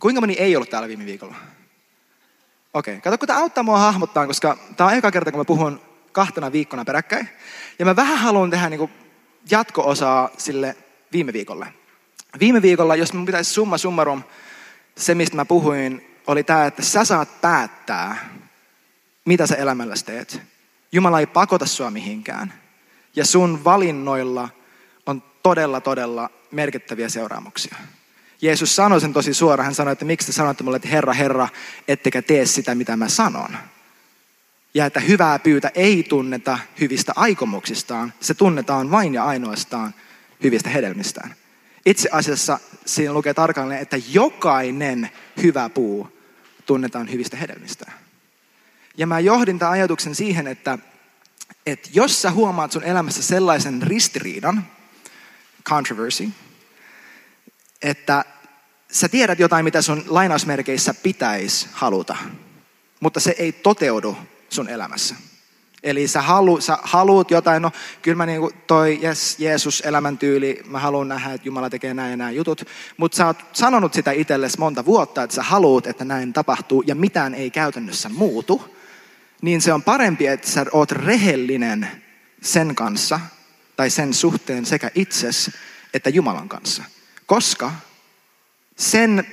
Kuinka moni ei ollut täällä viime viikolla? Okei, okay. kato kun tämä auttaa mua hahmottaa, koska tämä on eka kerta, kun mä puhun kahtena viikkona peräkkäin. Ja mä vähän haluan tehdä niin jatko-osaa sille viime viikolle. Viime viikolla, jos mun pitäisi summa summarum, se mistä mä puhuin, oli tämä, että sä saat päättää, mitä sä elämälläsi teet. Jumala ei pakota sua mihinkään. Ja sun valinnoilla on todella, todella merkittäviä seuraamuksia. Jeesus sanoi sen tosi suoraan. Hän sanoi, että miksi te sanotte mulle, että Herra, Herra, ettekä tee sitä, mitä mä sanon. Ja että hyvää pyytä ei tunneta hyvistä aikomuksistaan. Se tunnetaan vain ja ainoastaan hyvistä hedelmistään. Itse asiassa siinä lukee tarkalleen, että jokainen hyvä puu tunnetaan hyvistä hedelmistään. Ja mä johdin tämän ajatuksen siihen, että, että jos sä huomaat sun elämässä sellaisen ristiriidan, controversy, että sä tiedät jotain, mitä sun lainausmerkeissä pitäisi haluta, mutta se ei toteudu sun elämässä. Eli sä, halu, sä haluut jotain, no kyllä mä niinku toi yes, Jeesus elämäntyyli, mä haluan nähdä, että Jumala tekee näin ja näin jutut, mutta sä oot sanonut sitä itsellesi monta vuotta, että sä haluut, että näin tapahtuu ja mitään ei käytännössä muutu, niin se on parempi, että sä oot rehellinen sen kanssa tai sen suhteen sekä itses että Jumalan kanssa. Koska sen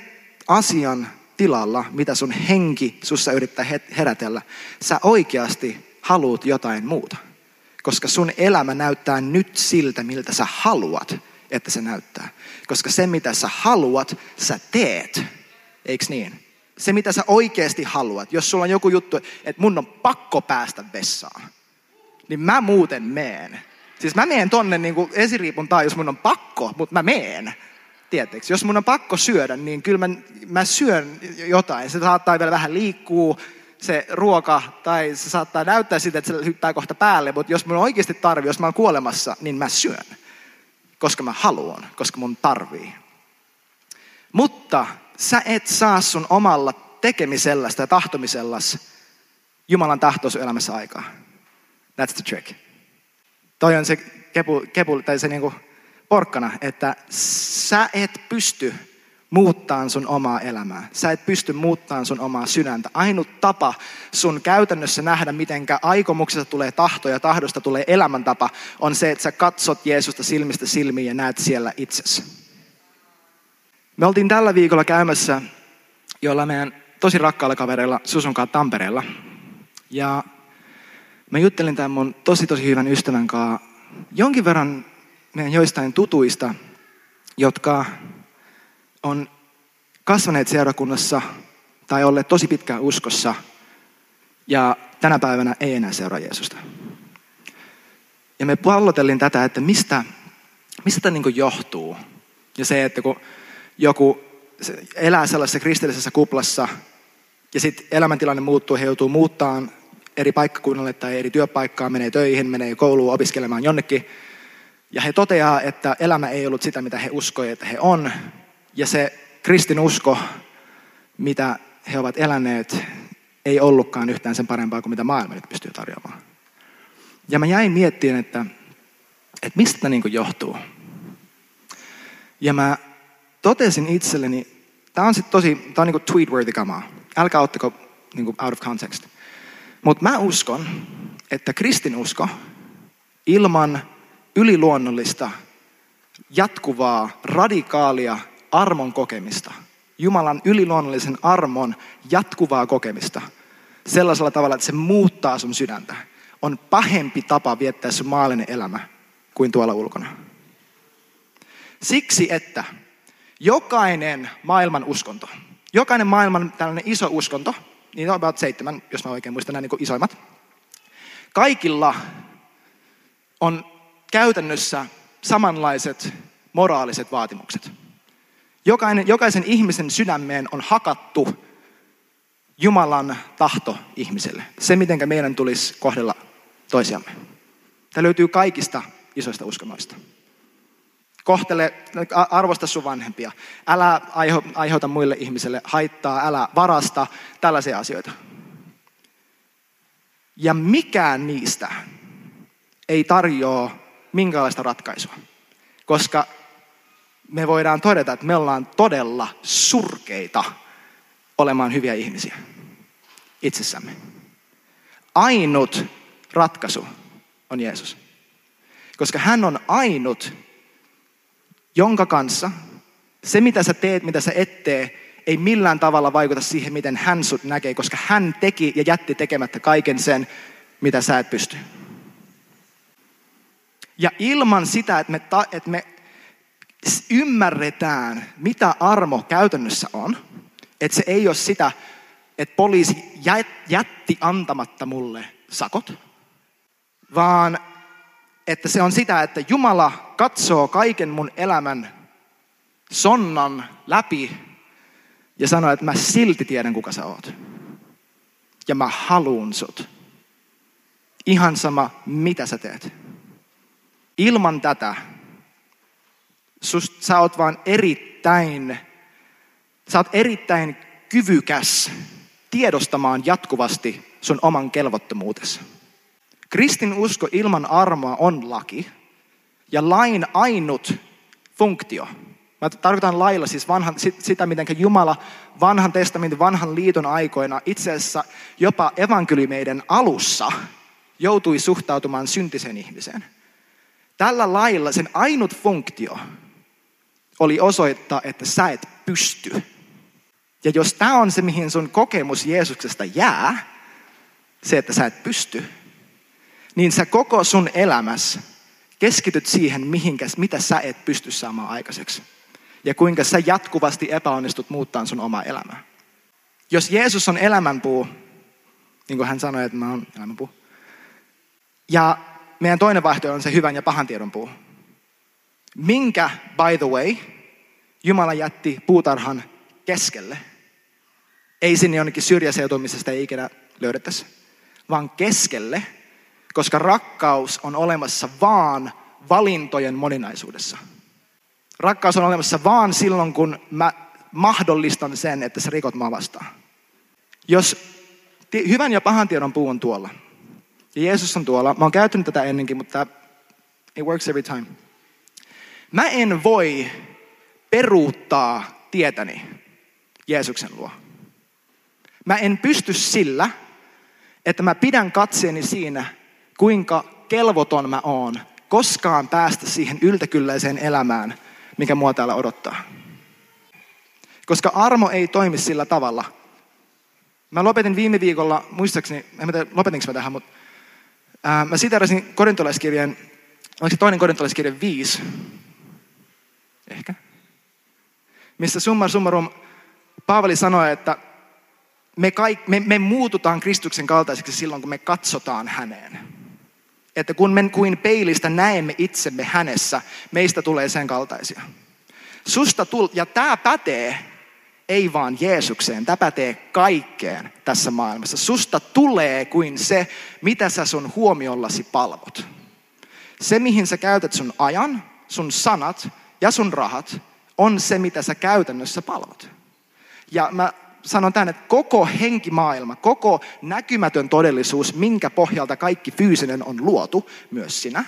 asian tilalla, mitä sun henki sussa yrittää herätellä, sä oikeasti haluat jotain muuta. Koska sun elämä näyttää nyt siltä, miltä sä haluat, että se näyttää. Koska se, mitä sä haluat, sä teet. Eiks niin? Se, mitä sä oikeasti haluat. Jos sulla on joku juttu, että mun on pakko päästä vessaan, niin mä muuten meen. Siis mä meen tonne niin kuin esiriipun tai jos mun on pakko, mutta mä meen. Tieteeksi, jos mun on pakko syödä, niin kyllä mä, mä syön jotain. Se saattaa vielä vähän liikkuu, se ruoka, tai se saattaa näyttää siltä, että se hyppää kohta päälle, mutta jos mun oikeasti tarvi, jos mä oon kuolemassa, niin mä syön. Koska mä haluan, koska mun tarvii. Mutta sä et saa sun omalla tekemiselläsi ja tahtomisellas Jumalan tahto sun elämässä aikaa. That's the trick. Toi on se kepu, kepu tai se niinku porkkana, että sä et pysty muuttaa sun omaa elämää. Sä et pysty muuttaa sun omaa sydäntä. Ainut tapa sun käytännössä nähdä, mitenkä aikomuksesta tulee tahto ja tahdosta tulee elämäntapa, on se, että sä katsot Jeesusta silmistä silmiin ja näet siellä itsesi. Me oltiin tällä viikolla käymässä jolla meidän tosi rakkaalla kavereilla Susun kanssa Tampereella. Ja mä juttelin tämän mun tosi tosi hyvän ystävän kanssa jonkin verran meidän joistain tutuista, jotka on kasvaneet seurakunnassa tai olleet tosi pitkään uskossa ja tänä päivänä ei enää seuraa Jeesusta. Ja me pallotelin tätä, että mistä, mistä tämä niin johtuu. Ja se, että kun joku elää sellaisessa kristillisessä kuplassa ja sitten elämäntilanne muuttuu, he joutuu muuttaan eri paikkakunnalle tai eri työpaikkaan, menee töihin, menee kouluun opiskelemaan jonnekin. Ja he toteaa, että elämä ei ollut sitä, mitä he uskoivat, että he on. Ja se kristinusko, mitä he ovat eläneet, ei ollutkaan yhtään sen parempaa kuin mitä maailma nyt pystyy tarjoamaan. Ja mä jäin miettimään, että, että mistä niin johtuu. Ja mä totesin itselleni, tämä on sitten tosi, tämä on niin tweetworthy kamaa. Älkää ottako niin out of context. Mutta mä uskon, että kristinusko ilman yliluonnollista, jatkuvaa, radikaalia armon kokemista, Jumalan yliluonnollisen armon jatkuvaa kokemista, sellaisella tavalla, että se muuttaa sun sydäntä, on pahempi tapa viettää sun maallinen elämä kuin tuolla ulkona. Siksi, että jokainen maailman uskonto, jokainen maailman tällainen iso uskonto, niin on about seitsemän, jos mä oikein muistan nämä niin isoimmat, kaikilla on käytännössä samanlaiset moraaliset vaatimukset. Jokainen, jokaisen ihmisen sydämeen on hakattu Jumalan tahto ihmiselle. Se, miten meidän tulisi kohdella toisiamme. Tämä löytyy kaikista isoista uskonnoista. Kohtele, arvosta sun vanhempia. Älä aiheuta muille ihmisille haittaa, älä varasta, tällaisia asioita. Ja mikään niistä ei tarjoa minkäänlaista ratkaisua. Koska me voidaan todeta, että me ollaan todella surkeita olemaan hyviä ihmisiä itsessämme. Ainut ratkaisu on Jeesus. Koska hän on ainut, jonka kanssa se mitä sä teet, mitä sä et tee, ei millään tavalla vaikuta siihen, miten hän sut näkee, koska hän teki ja jätti tekemättä kaiken sen, mitä sä et pysty. Ja ilman sitä, että me, ta, että me ymmärretään, mitä armo käytännössä on, että se ei ole sitä, että poliisi jätti antamatta mulle sakot, vaan että se on sitä, että Jumala katsoo kaiken mun elämän sonnan läpi ja sanoo, että mä silti tiedän, kuka sä oot. Ja mä haluun sut. Ihan sama, mitä sä teet. Ilman tätä sust, sä oot vaan erittäin, sä oot erittäin kyvykäs tiedostamaan jatkuvasti sun oman kelvottomuutesi. Kristin usko ilman armoa on laki ja lain ainut funktio. Mä tarkoitan lailla siis vanhan, sitä, miten Jumala vanhan testamentin, vanhan liiton aikoina, itse asiassa jopa evankeliumeiden alussa joutui suhtautumaan syntisen ihmiseen. Tällä lailla sen ainut funktio oli osoittaa, että sä et pysty. Ja jos tämä on se, mihin sun kokemus Jeesuksesta jää, se, että sä et pysty, niin sä koko sun elämässä keskityt siihen, mihinkäs, mitä sä et pysty saamaan aikaiseksi. Ja kuinka sä jatkuvasti epäonnistut muuttaa sun omaa elämää. Jos Jeesus on elämänpuu, niin kuin hän sanoi, että mä oon elämänpuu. Ja meidän toinen vaihtoehto on se hyvän ja pahan tiedon puu. Minkä, by the way, Jumala jätti puutarhan keskelle. Ei sinne jonnekin sitä ei ikinä löydettäisi, vaan keskelle, koska rakkaus on olemassa vaan valintojen moninaisuudessa. Rakkaus on olemassa vaan silloin, kun mä mahdollistan sen, että sä rikot mua vastaan. Jos hyvän ja pahan tiedon puu on tuolla, ja Jeesus on tuolla, mä oon käyttänyt tätä ennenkin, mutta it works every time. Mä en voi peruuttaa tietäni Jeesuksen luo. Mä en pysty sillä, että mä pidän katseeni siinä, kuinka kelvoton mä oon koskaan päästä siihen yltäkylläiseen elämään, mikä mua täällä odottaa. Koska armo ei toimi sillä tavalla. Mä lopetin viime viikolla, muistaakseni, en tiedä lopetinko mä tähän, mutta mä siterasin korintolaiskirjeen, oliko se toinen korintolaiskirje 5, ehkä, missä summa summarum Paavali sanoi, että me, kaik, me, me muututaan Kristuksen kaltaiseksi silloin, kun me katsotaan häneen. Että kun me kuin peilistä näemme itsemme hänessä, meistä tulee sen kaltaisia. Susta tul- ja tämä pätee ei vaan Jeesukseen, tämä pätee kaikkeen tässä maailmassa. Susta tulee kuin se, mitä sä sun huomiollasi palvot. Se, mihin sä käytät sun ajan, sun sanat ja sun rahat, on se, mitä sä käytännössä palvot. Ja mä sanon tämän, että koko henkimaailma, koko näkymätön todellisuus, minkä pohjalta kaikki fyysinen on luotu, myös sinä,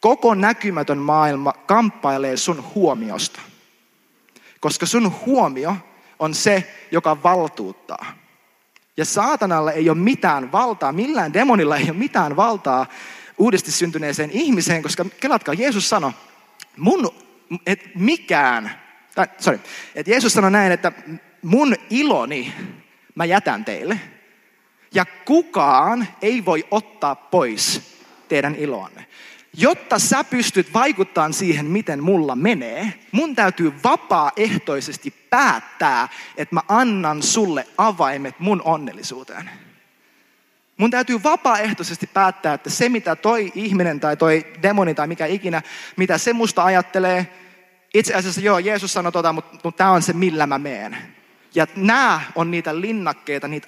koko näkymätön maailma kamppailee sun huomiosta. Koska sun huomio on se, joka valtuuttaa. Ja saatanalla ei ole mitään valtaa, millään demonilla ei ole mitään valtaa uudesti syntyneeseen ihmiseen, koska kelatkaa, Jeesus sanoi, mun, et mikään, tai sorry, että Jeesus sanoi näin, että mun iloni mä jätän teille. Ja kukaan ei voi ottaa pois teidän iloanne. Jotta sä pystyt vaikuttamaan siihen, miten mulla menee, mun täytyy vapaaehtoisesti päättää, että mä annan sulle avaimet mun onnellisuuteen. Mun täytyy vapaaehtoisesti päättää, että se mitä toi ihminen tai toi demoni tai mikä ikinä, mitä se musta ajattelee, itse asiassa joo, Jeesus sanoi tota, mutta, mutta tämä on se, millä mä meen. Ja nämä on niitä linnakkeita, niitä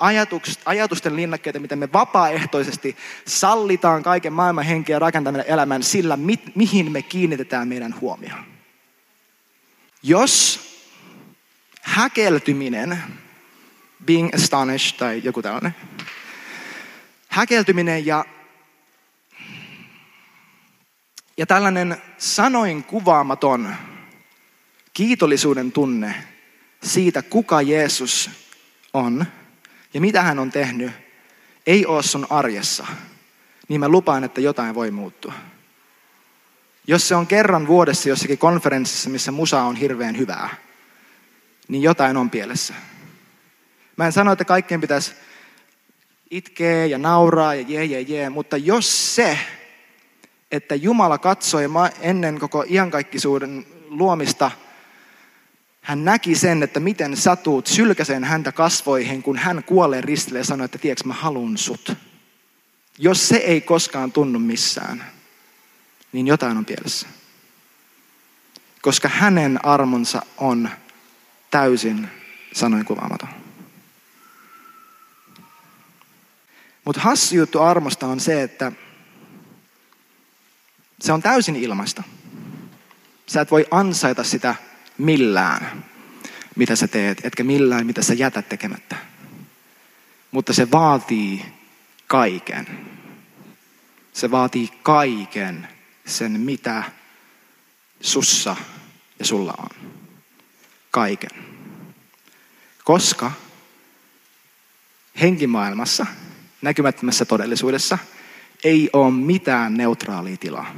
ajatusten linnakkeita, miten me vapaaehtoisesti sallitaan kaiken maailman henkeä rakentaminen elämän sillä, mi, mihin me kiinnitetään meidän huomioon. Jos häkeltyminen, being astonished tai joku tällainen, häkeltyminen ja, ja tällainen sanoin kuvaamaton kiitollisuuden tunne siitä, kuka Jeesus on ja mitä hän on tehnyt, ei ole sun arjessa, niin mä lupaan, että jotain voi muuttua. Jos se on kerran vuodessa jossakin konferenssissa, missä musa on hirveän hyvää, niin jotain on pielessä. Mä en sano, että kaikkien pitäisi itkeä ja nauraa ja jee, jee, jee, mutta jos se, että Jumala katsoi ennen koko iankaikkisuuden luomista – hän näki sen, että miten satuut sylkäseen häntä kasvoihin, kun hän kuolee ristille ja sanoi, että tiedätkö, mä halun sut. Jos se ei koskaan tunnu missään, niin jotain on pielessä. Koska hänen armonsa on täysin sanoin kuvaamaton. Mutta hassu juttu armosta on se, että se on täysin ilmaista. Sä et voi ansaita sitä millään, mitä sä teet, etkä millään, mitä sä jätät tekemättä. Mutta se vaatii kaiken. Se vaatii kaiken sen, mitä sussa ja sulla on. Kaiken. Koska henkimaailmassa, näkymättömässä todellisuudessa, ei ole mitään neutraalia tilaa.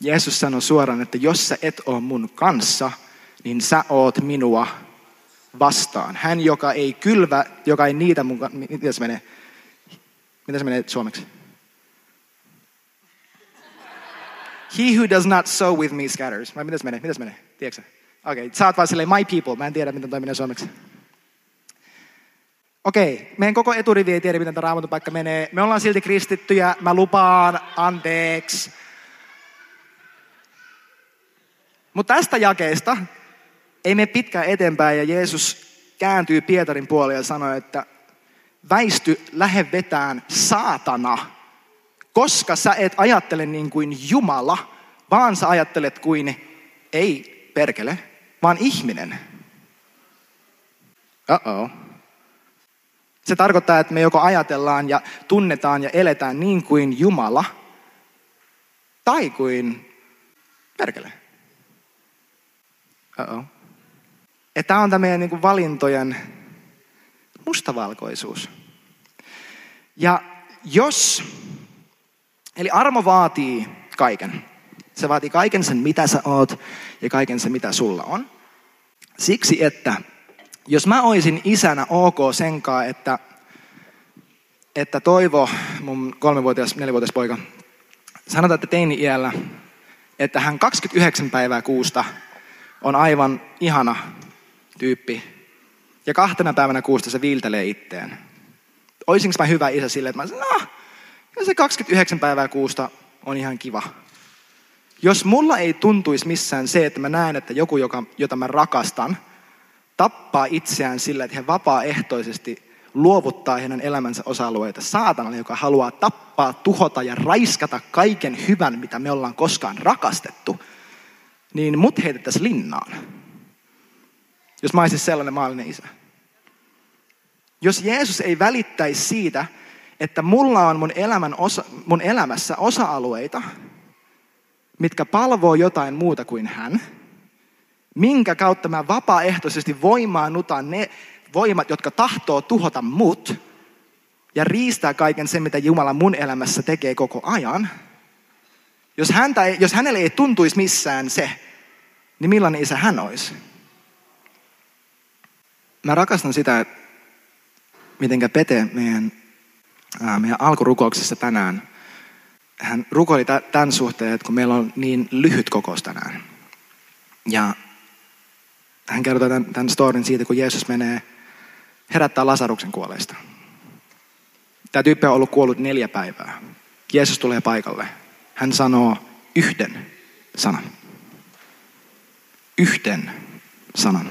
Jeesus sanoi suoraan, että jos sä et ole mun kanssa, niin sä oot minua vastaan. Hän, joka ei kylvä, joka ei niitä mun Miten se menee? Miten se menee suomeksi? He who does not sow with me scatters. Vai se menee? Miten se menee? Tiedätkö Okei, okay. sä oot vaan silleen my people. Mä en tiedä, miten toi menee suomeksi. Okei, okay. meidän koko eturivi ei tiedä, miten tämä raamatun paikka menee. Me ollaan silti kristittyjä. Mä lupaan, anteeksi. Mutta tästä jakeesta ei mene pitkään eteenpäin ja Jeesus kääntyy Pietarin puoleen ja sanoo, että väisty, lähde vetään saatana, koska sä et ajattele niin kuin Jumala, vaan sä ajattelet kuin ei perkele, vaan ihminen. Uh-oh. Se tarkoittaa, että me joko ajatellaan ja tunnetaan ja eletään niin kuin Jumala, tai kuin perkele. Uh-oh. Tämä on tämä meidän niin valintojen mustavalkoisuus. Ja jos, eli armo vaatii kaiken. Se vaatii kaiken sen, mitä sä oot ja kaiken sen, mitä sulla on. Siksi, että jos mä olisin isänä ok senkaa, että, että Toivo, mun kolmevuotias, nelivuotias poika, sanotaan, että teini-iällä, että hän 29 päivää kuusta on aivan ihana tyyppi. Ja kahtena päivänä kuusta se viiltelee itteen. Oisinko mä hyvä isä sille, että mä sanoin, no, ja se 29 päivää kuusta on ihan kiva. Jos mulla ei tuntuisi missään se, että mä näen, että joku, joka, jota mä rakastan, tappaa itseään sillä, että he vapaaehtoisesti luovuttaa heidän elämänsä osa-alueita saatanalle, joka haluaa tappaa, tuhota ja raiskata kaiken hyvän, mitä me ollaan koskaan rakastettu – niin mut heitettäisiin linnaan. Jos mä olisin sellainen maallinen isä. Jos Jeesus ei välittäisi siitä, että mulla on mun, elämän osa, mun elämässä osa-alueita, mitkä palvoo jotain muuta kuin hän, minkä kautta mä vapaaehtoisesti voimaannutan ne voimat, jotka tahtoo tuhota mut, ja riistää kaiken sen, mitä Jumala mun elämässä tekee koko ajan – jos, häntä ei, jos hänelle ei tuntuisi missään se, niin millainen isä hän olisi? Mä rakastan sitä, mitenkä Pete meidän, meidän alkurukouksessa tänään, hän rukoili tämän suhteen, että kun meillä on niin lyhyt kokous tänään. Ja hän kertoi tämän, tämän storin siitä, kun Jeesus menee herättää Lasaruksen kuolleista. Tämä tyyppi on ollut kuollut neljä päivää. Jeesus tulee paikalle hän sanoo yhden sanan. yhden sanan.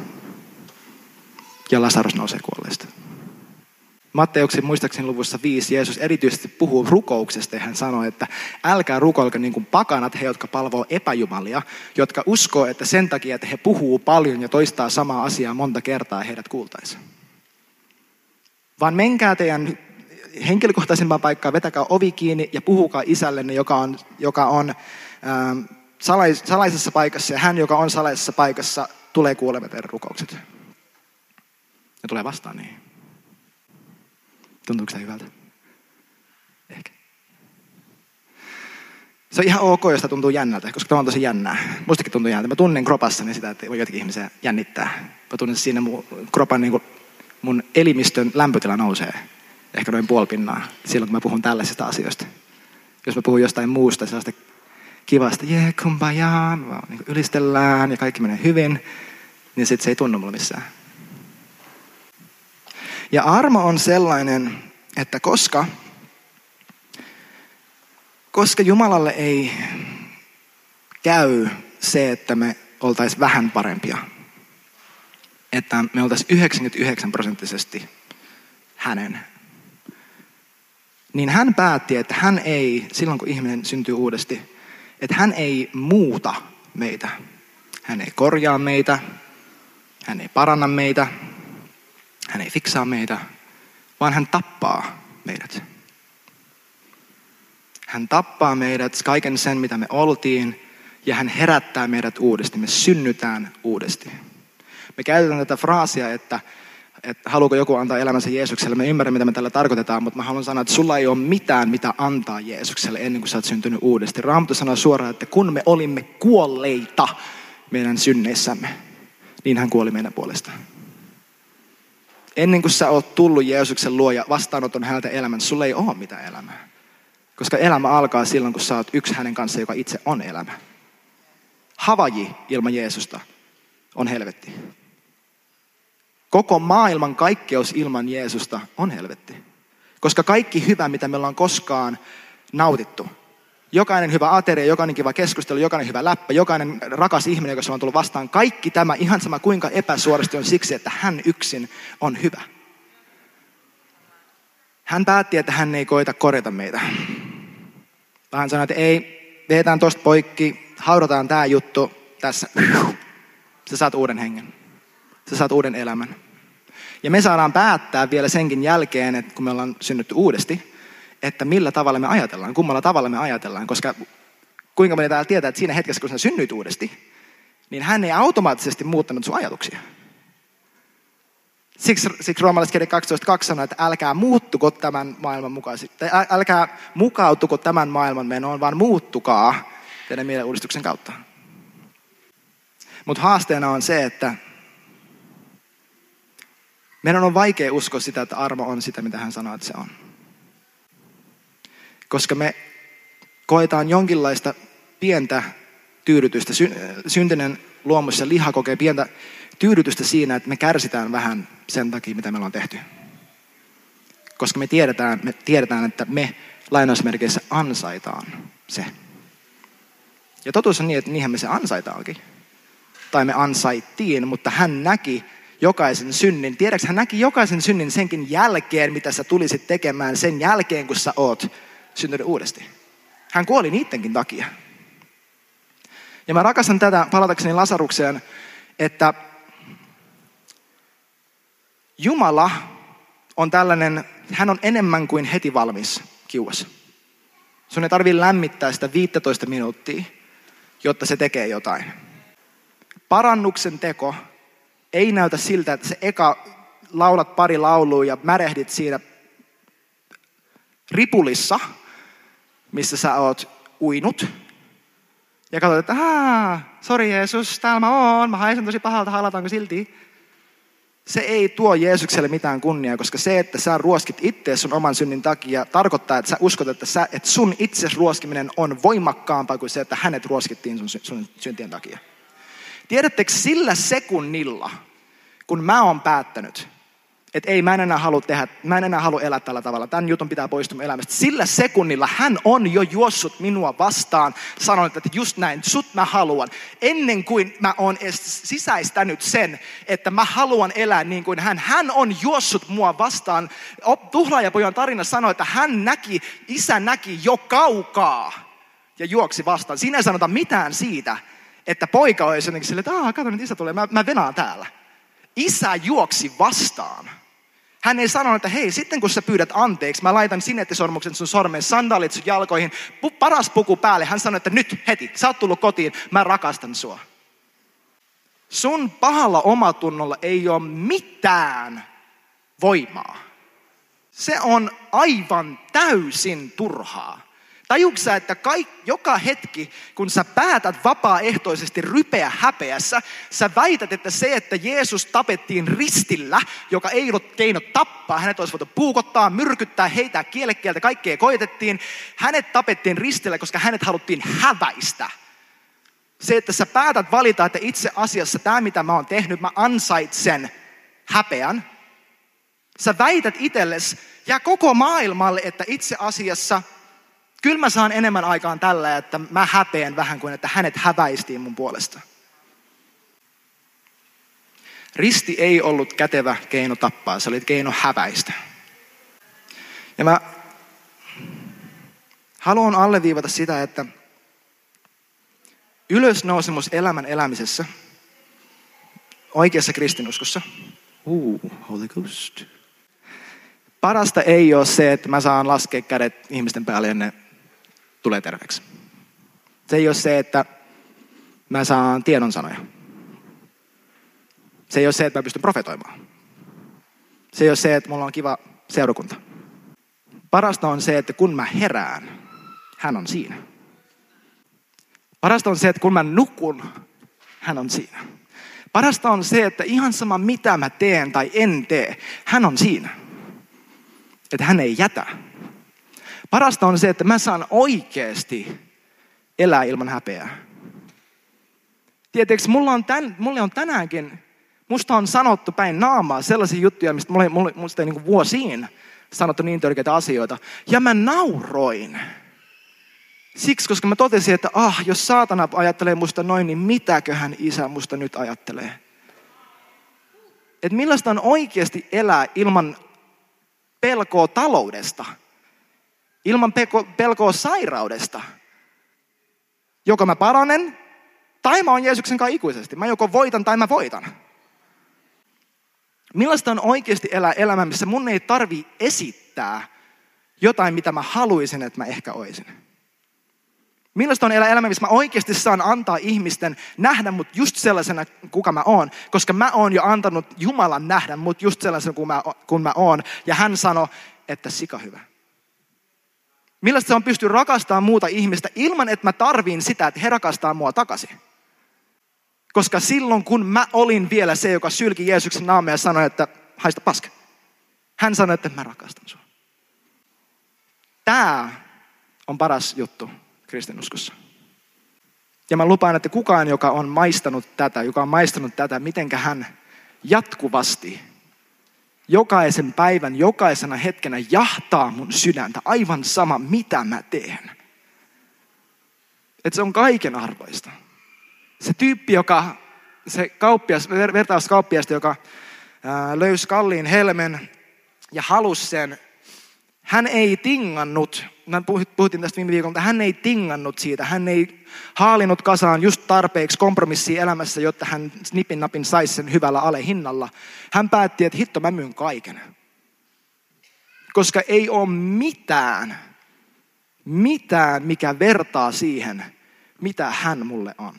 Ja Lasarus nousee kuolleista. Matteuksen muistaakseni luvussa 5 Jeesus erityisesti puhuu rukouksesta ja hän sanoi, että älkää rukoilko niin kuin pakanat, he jotka palvoo epäjumalia, jotka uskoo, että sen takia, että he puhuu paljon ja toistaa samaa asiaa monta kertaa heidät kuultaisiin. Vaan menkää teidän henkilökohtaisempaan paikkaan, vetäkää ovi kiinni ja puhukaa isällenne, joka on, joka on ähm, salais, salaisessa paikassa ja hän, joka on salaisessa paikassa, tulee kuulemaan teidän rukoukset. Ja tulee vastaan niihin. Tuntuuko se hyvältä? Ehkä. Se on ihan ok, jos tuntuu jännältä, koska tämä on tosi jännää. Mustakin tuntuu jännältä. Mä tunnen kropassani sitä, että voi jotenkin ihmisiä jännittää. Mä tunnen siinä mun kropan, niin kuin mun elimistön lämpötila nousee. Ehkä noin puolipinnaa silloin, kun mä puhun tällaisista asioista. Jos mä puhun jostain muusta, sellaista kivasta, jee, yeah, kumbaya, niin ylistellään ja kaikki menee hyvin, niin sitten se ei tunnu mulle missään. Ja armo on sellainen, että koska, koska Jumalalle ei käy se, että me oltaisiin vähän parempia, että me oltaisiin 99 prosenttisesti hänen, niin hän päätti, että hän ei, silloin kun ihminen syntyy uudesti, että hän ei muuta meitä. Hän ei korjaa meitä, hän ei paranna meitä, hän ei fiksaa meitä, vaan hän tappaa meidät. Hän tappaa meidät kaiken sen, mitä me oltiin, ja hän herättää meidät uudesti. Me synnytään uudesti. Me käytetään tätä fraasia, että, että haluuko joku antaa elämänsä Jeesukselle. Me ymmärrämme, mitä me tällä tarkoitetaan, mutta mä haluan sanoa, että sulla ei ole mitään, mitä antaa Jeesukselle ennen kuin sä oot syntynyt uudesti. Raamattu sanoo suoraan, että kun me olimme kuolleita meidän synneissämme, niin hän kuoli meidän puolestaan. Ennen kuin sä oot tullut Jeesuksen luo ja vastaanoton häneltä elämän, sulla ei ole mitään elämää. Koska elämä alkaa silloin, kun sä oot yksi hänen kanssa, joka itse on elämä. Havaji ilman Jeesusta on helvetti. Koko maailman kaikkeus ilman Jeesusta on helvetti. Koska kaikki hyvä, mitä me ollaan koskaan nautittu, jokainen hyvä ateria, jokainen kiva keskustelu, jokainen hyvä läppä, jokainen rakas ihminen, joka on tullut vastaan, kaikki tämä ihan sama kuinka epäsuorasti on siksi, että hän yksin on hyvä. Hän päätti, että hän ei koita korjata meitä. Hän sanoi, että ei, vedetään tosta poikki, haudataan tämä juttu tässä. Sä saat uuden hengen. Sä saat uuden elämän. Ja me saadaan päättää vielä senkin jälkeen, että kun me ollaan synnytty uudesti, että millä tavalla me ajatellaan, kummalla tavalla me ajatellaan, koska kuinka moni täällä tietää, että siinä hetkessä, kun sä synnyit uudesti, niin hän ei automaattisesti muuttanut sun ajatuksia. Siksi, siksi roomalaiskirja 12.2 sanoo, että älkää muuttuko tämän maailman mukaisesti, tai älkää mukautuko tämän maailman menoon, vaan muuttukaa teidän mielen uudistuksen kautta. Mutta haasteena on se, että meidän on vaikea uskoa sitä, että armo on sitä, mitä hän sanoo, että se on koska me koetaan jonkinlaista pientä tyydytystä. Syntinen luomus ja liha kokee pientä tyydytystä siinä, että me kärsitään vähän sen takia, mitä me ollaan tehty. Koska me tiedetään, me tiedetään että me lainausmerkeissä ansaitaan se. Ja totuus on niin, että niinhän me se ansaitaankin. Tai me ansaittiin, mutta hän näki jokaisen synnin. Tiedätkö, hän näki jokaisen synnin senkin jälkeen, mitä sä tulisit tekemään sen jälkeen, kun sä oot syntynyt uudesti. Hän kuoli niidenkin takia. Ja mä rakastan tätä palatakseni Lasarukseen, että Jumala on tällainen, hän on enemmän kuin heti valmis kiuas. Sun ei tarvitse lämmittää sitä 15 minuuttia, jotta se tekee jotain. Parannuksen teko ei näytä siltä, että se eka laulat pari laulua ja märehdit siinä ripulissa – missä sä oot uinut. Ja katsot, että sori Jeesus, täällä mä oon, mä haisen tosi pahalta, halataanko silti? Se ei tuo Jeesukselle mitään kunniaa, koska se, että sä ruoskit itse sun oman synnin takia, tarkoittaa, että sä uskot, että, sä, että sun itse ruoskiminen on voimakkaampaa kuin se, että hänet ruoskittiin sun, sun syntien takia. Tiedättekö sillä sekunnilla, kun mä oon päättänyt, että ei, mä en enää halua tehdä, mä en enää halua elää tällä tavalla. Tämän jutun pitää poistua elämästä. Sillä sekunnilla hän on jo juossut minua vastaan, sanonut, että just näin, sut mä haluan. Ennen kuin mä oon sisäistänyt sen, että mä haluan elää niin kuin hän. Hän on juossut mua vastaan. Tuhlaajapojan tarina sanoi, että hän näki, isä näki jo kaukaa ja juoksi vastaan. Siinä ei sanota mitään siitä, että poika olisi jotenkin silleen, että kato nyt isä tulee, mä, mä venaan täällä. Isä juoksi vastaan. Hän ei sanonut, että hei, sitten kun sä pyydät anteeksi, mä laitan sinettisormuksen sun sormeen, sandaalit sun jalkoihin, paras puku päälle. Hän sanoi, että nyt heti, sä oot tullut kotiin, mä rakastan sua. Sun pahalla omatunnolla ei ole mitään voimaa. Se on aivan täysin turhaa. Tajuuksä, että kaik, joka hetki, kun sä päätät vapaaehtoisesti rypeä häpeässä, sä väität, että se, että Jeesus tapettiin ristillä, joka ei ollut keino tappaa, hänet olisi voitu puukottaa, myrkyttää, heitä kielekkieltä, kaikkea koitettiin. Hänet tapettiin ristillä, koska hänet haluttiin häväistä. Se, että sä päätät valita, että itse asiassa tämä, mitä mä oon tehnyt, mä ansaitsen häpeän. Sä väität itsellesi ja koko maailmalle, että itse asiassa – Kyllä mä saan enemmän aikaan tällä, että mä häpeän vähän kuin, että hänet häväistiin mun puolesta. Risti ei ollut kätevä keino tappaa, se oli keino häväistä. Ja mä haluan alleviivata sitä, että ylösnousemus elämän elämisessä, oikeassa kristinuskossa, uh, Holy Ghost. Parasta ei ole se, että mä saan laskea kädet ihmisten päälle ja ne tulee terveeksi. Se ei ole se, että mä saan tiedonsanoja. Se ei ole se, että mä pystyn profetoimaan. Se ei ole se, että mulla on kiva seurakunta. Parasta on se, että kun mä herään, hän on siinä. Parasta on se, että kun mä nukun, hän on siinä. Parasta on se, että ihan sama mitä mä teen tai en tee, hän on siinä. Että hän ei jätä. Parasta on se, että mä saan oikeasti elää ilman häpeää. Tietysti mulla on, tän, mulle on tänäänkin, musta on sanottu päin naamaa sellaisia juttuja, mistä mulle, mulle, musta ei niin vuosiin sanottu niin törkeitä asioita. Ja mä nauroin. Siksi, koska mä totesin, että ah, jos saatana ajattelee musta noin, niin mitäköhän isä musta nyt ajattelee? Että millaista on oikeasti elää ilman pelkoa taloudesta – ilman pelkoa sairaudesta. Joko mä paranen, tai mä oon Jeesuksen kanssa ikuisesti. Mä joko voitan tai mä voitan. Millaista on oikeasti elää elämä, missä mun ei tarvi esittää jotain, mitä mä haluaisin, että mä ehkä oisin. Millaista on elää elämä, missä mä oikeasti saan antaa ihmisten nähdä mut just sellaisena, kuka mä oon. Koska mä oon jo antanut Jumalan nähdä mut just sellaisena, kun mä, kun mä oon. Ja hän sanoi, että sika hyvä. Millaista se on pystyä rakastamaan muuta ihmistä ilman, että mä tarviin sitä, että he rakastaa mua takaisin. Koska silloin, kun mä olin vielä se, joka sylki Jeesuksen naamia ja sanoi, että haista paska. Hän sanoi, että mä rakastan sua. Tämä on paras juttu kristinuskossa. Ja mä lupaan, että kukaan, joka on maistanut tätä, joka on maistanut tätä, mitenkä hän jatkuvasti jokaisen päivän, jokaisena hetkenä jahtaa mun sydäntä, aivan sama mitä mä teen. Että se on kaiken arvoista. Se tyyppi, joka, se kauppias, vertauskauppiasta, joka löysi kalliin helmen ja halusi sen hän ei tingannut, mä puhuttiin tästä viime viikolla, hän ei tingannut siitä. Hän ei haalinut kasaan just tarpeeksi kompromissia elämässä, jotta hän snipin napin saisi sen hyvällä alehinnalla. Hän päätti, että hitto mä myyn kaiken. Koska ei ole mitään, mitään, mikä vertaa siihen, mitä hän mulle on.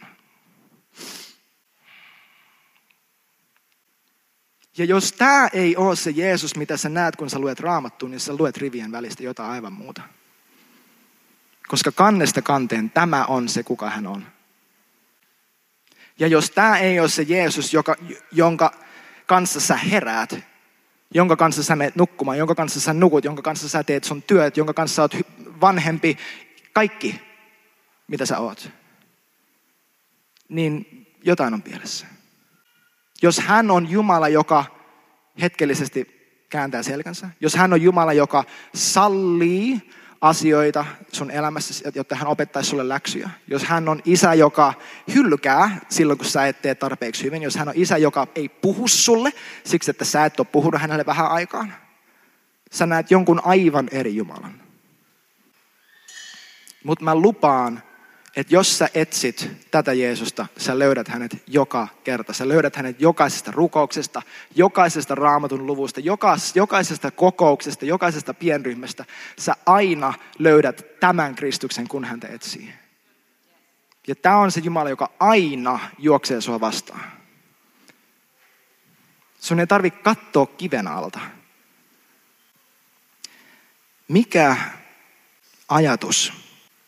Ja jos tämä ei ole se Jeesus, mitä sä näet, kun sä luet raamattua, niin sä luet rivien välistä jotain aivan muuta. Koska kannesta kanteen tämä on se, kuka hän on. Ja jos tämä ei ole se Jeesus, joka, jonka kanssa sä heräät, jonka kanssa sä menet nukkumaan, jonka kanssa sä nukut, jonka kanssa sä teet sun työt, jonka kanssa sä oot vanhempi, kaikki, mitä sä oot, niin jotain on pielessä. Jos hän on Jumala, joka hetkellisesti kääntää selkänsä, jos hän on Jumala, joka sallii asioita sun elämässä, jotta hän opettaisi sulle läksyjä. Jos hän on isä, joka hylkää silloin, kun sä et tee tarpeeksi hyvin. Jos hän on isä, joka ei puhu sulle siksi, että sä et ole puhunut hänelle vähän aikaan. Sä näet jonkun aivan eri Jumalan. Mutta mä lupaan, että jos sä etsit tätä Jeesusta, sä löydät hänet joka kerta. Sä löydät hänet jokaisesta rukouksesta, jokaisesta raamatun luvusta, jokaisesta kokouksesta, jokaisesta pienryhmästä. Sä aina löydät tämän Kristuksen, kun häntä etsii. Ja tämä on se Jumala, joka aina juoksee sua vastaan. Sun ei tarvitse katsoa kiven alta. Mikä ajatus,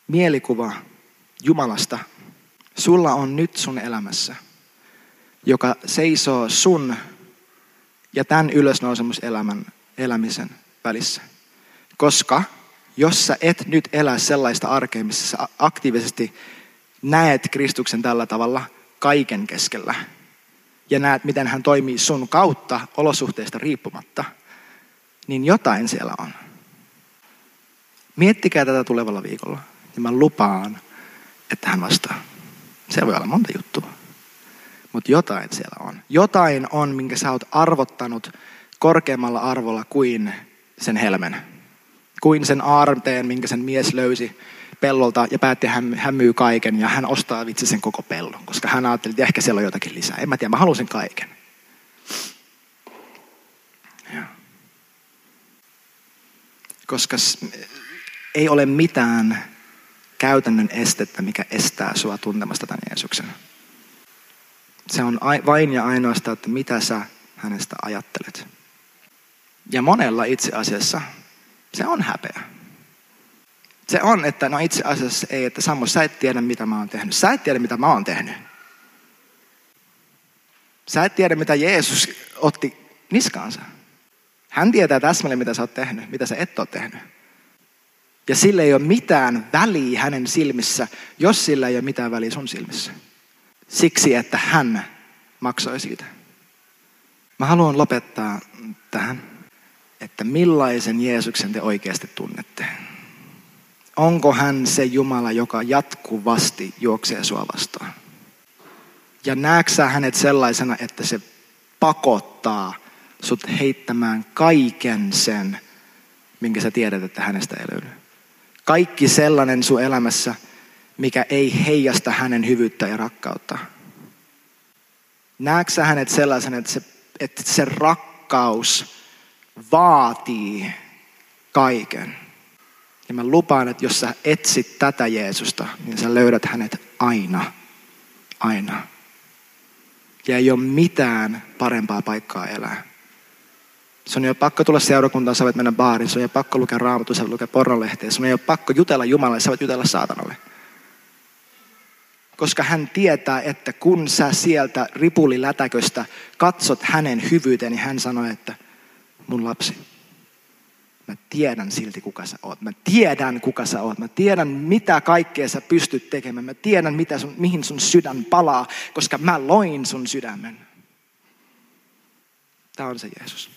mielikuva Jumalasta sulla on nyt sun elämässä, joka seisoo sun ja tämän ylösnousemuselämän elämisen välissä. Koska jos sä et nyt elä sellaista arkea, missä sä aktiivisesti näet Kristuksen tällä tavalla kaiken keskellä ja näet, miten hän toimii sun kautta olosuhteista riippumatta, niin jotain siellä on. Miettikää tätä tulevalla viikolla. Ja mä lupaan, että hän vastaa. Se voi olla monta juttua. Mutta jotain siellä on. Jotain on, minkä sä oot arvottanut korkeammalla arvolla kuin sen helmen. Kuin sen aarteen, minkä sen mies löysi pellolta ja päätti, hän, hän myy kaiken ja hän ostaa vitsi sen koko pellon. Koska hän ajatteli, että ehkä siellä on jotakin lisää. En mä tiedä, mä haluan sen kaiken. Ja. Koska ei ole mitään käytännön estettä, mikä estää sua tuntemasta tämän Jeesuksen. Se on vain ja ainoastaan, että mitä sä hänestä ajattelet. Ja monella itse asiassa se on häpeä. Se on, että no itse asiassa ei, että Sammo, sä et tiedä mitä mä oon tehnyt. Sä et tiedä mitä mä oon tehnyt. Sä et tiedä mitä Jeesus otti niskaansa. Hän tietää täsmälleen mitä sä oot tehnyt, mitä sä et ole tehnyt. Ja sillä ei ole mitään väliä hänen silmissä, jos sillä ei ole mitään väliä sun silmissä. Siksi, että hän maksoi siitä. Mä haluan lopettaa tähän, että millaisen Jeesuksen te oikeasti tunnette. Onko hän se Jumala, joka jatkuvasti juoksee sua vastaan? Ja näetkö hänet sellaisena, että se pakottaa sut heittämään kaiken sen, minkä sä tiedät, että hänestä ei löydy? Kaikki sellainen sun elämässä, mikä ei heijasta hänen hyvyyttä ja rakkautta. Näetkö hänet sellaisen, että se, että se rakkaus vaatii kaiken? Ja mä lupaan, että jos sä etsit tätä Jeesusta, niin sä löydät hänet aina. Aina. Ja ei ole mitään parempaa paikkaa elää. Sun ei ole pakko tulla seurakuntaan, sä voit mennä baariin. Sun ei ole pakko lukea raamattua, sä voit lukea pornolehtiä. Sun ei ole pakko jutella Jumalalle, sä voit jutella saatanalle. Koska hän tietää, että kun sä sieltä ripulilätäköstä katsot hänen hyvyyteen, niin hän sanoi, että mun lapsi, mä tiedän silti kuka sä oot. Mä tiedän kuka sä oot. Mä tiedän mitä kaikkea sä pystyt tekemään. Mä tiedän mitä sun, mihin sun sydän palaa, koska mä loin sun sydämen. Tämä on se Jeesus.